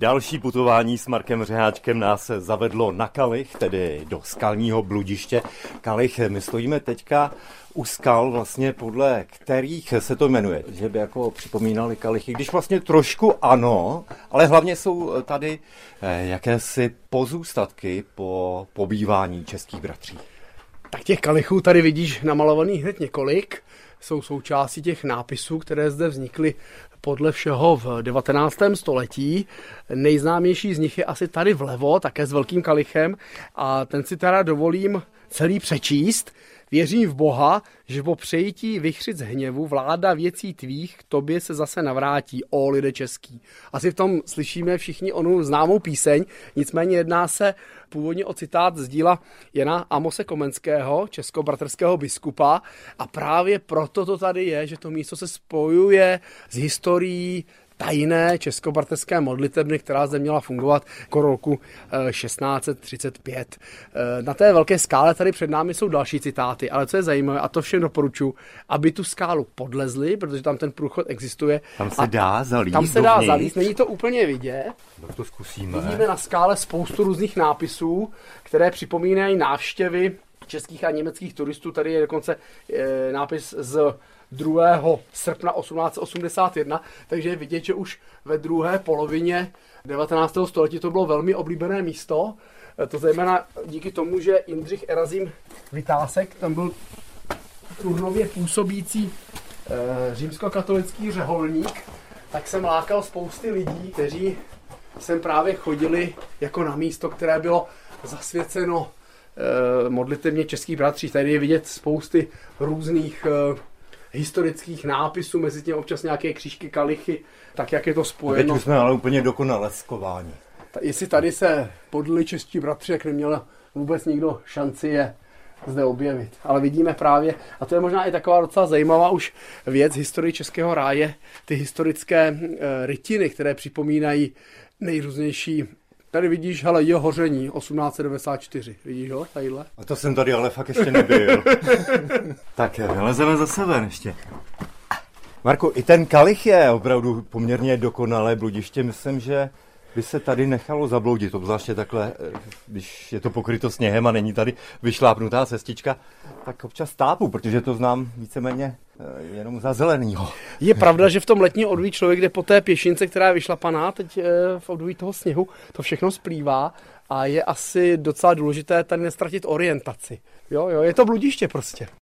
Další putování s Markem Řeháčkem nás zavedlo na Kalich, tedy do skalního bludiště. Kalich, my stojíme teďka u skal, vlastně podle kterých se to jmenuje, že by jako připomínali kalichy, když vlastně trošku ano, ale hlavně jsou tady eh, jakési pozůstatky po pobývání českých bratří. Tak těch kalichů tady vidíš namalovaných hned několik. Jsou součástí těch nápisů, které zde vznikly podle všeho v 19. století. Nejznámější z nich je asi tady vlevo, také s velkým kalichem a ten si teda dovolím celý přečíst. Věřím v Boha, že po vychřic z hněvu vláda věcí tvých k tobě se zase navrátí, o lidé český. Asi v tom slyšíme všichni onu známou píseň, nicméně jedná se původně o citát z díla Jana Amose Komenského, českobratrského biskupa a právě proto to tady je, že to místo se spojuje s historií tajné českobratrské modlitebny, která zde měla fungovat jako roku 1635. Eh, eh, na té velké skále tady před námi jsou další citáty, ale co je zajímavé, a to všem doporučuji, aby tu skálu podlezli, protože tam ten průchod existuje. Tam se dá zalíst. Tam se dá zalíst, není to úplně vidět. Tak to zkusíme. Vidíme na skále spoustu různých nápisů, které připomínají návštěvy českých a německých turistů. Tady je dokonce e, nápis z 2. srpna 1881, takže je vidět, že už ve druhé polovině 19. století to bylo velmi oblíbené místo. E, to zejména díky tomu, že Jindřich Erazim Vytásek tam byl turnově působící e, římskokatolický řeholník, tak jsem lákal spousty lidí, kteří sem právě chodili jako na místo, které bylo zasvěceno modlitevně českých bratří. Tady je vidět spousty různých e, historických nápisů, mezi tím občas nějaké křížky, kalichy, tak jak je to spojeno. Teď už jsme ale úplně dokonale skováni. Ta, jestli tady se podli čestí bratři, jak neměl vůbec nikdo šanci je zde objevit. Ale vidíme právě, a to je možná i taková docela zajímavá už věc historii Českého ráje, ty historické e, rytiny, které připomínají nejrůznější Tady vidíš, hele, je hoření 1894. Vidíš ho, tadyhle? A to jsem tady ale fakt ještě nebyl. tak vylezeme zase ven ještě. Marku, i ten kalich je opravdu poměrně dokonalé bludiště. Myslím, že by se tady nechalo zabloudit, obzvláště takhle, eh, když je to pokryto sněhem a není tady vyšlápnutá cestička, tak občas tápu, protože to znám víceméně eh, jenom za zelenýho. Je pravda, že v tom letním odví člověk jde po té pěšince, která je vyšlapaná teď eh, v odví toho sněhu, to všechno splývá a je asi docela důležité tady nestratit orientaci. Jo, jo, je to bludiště prostě.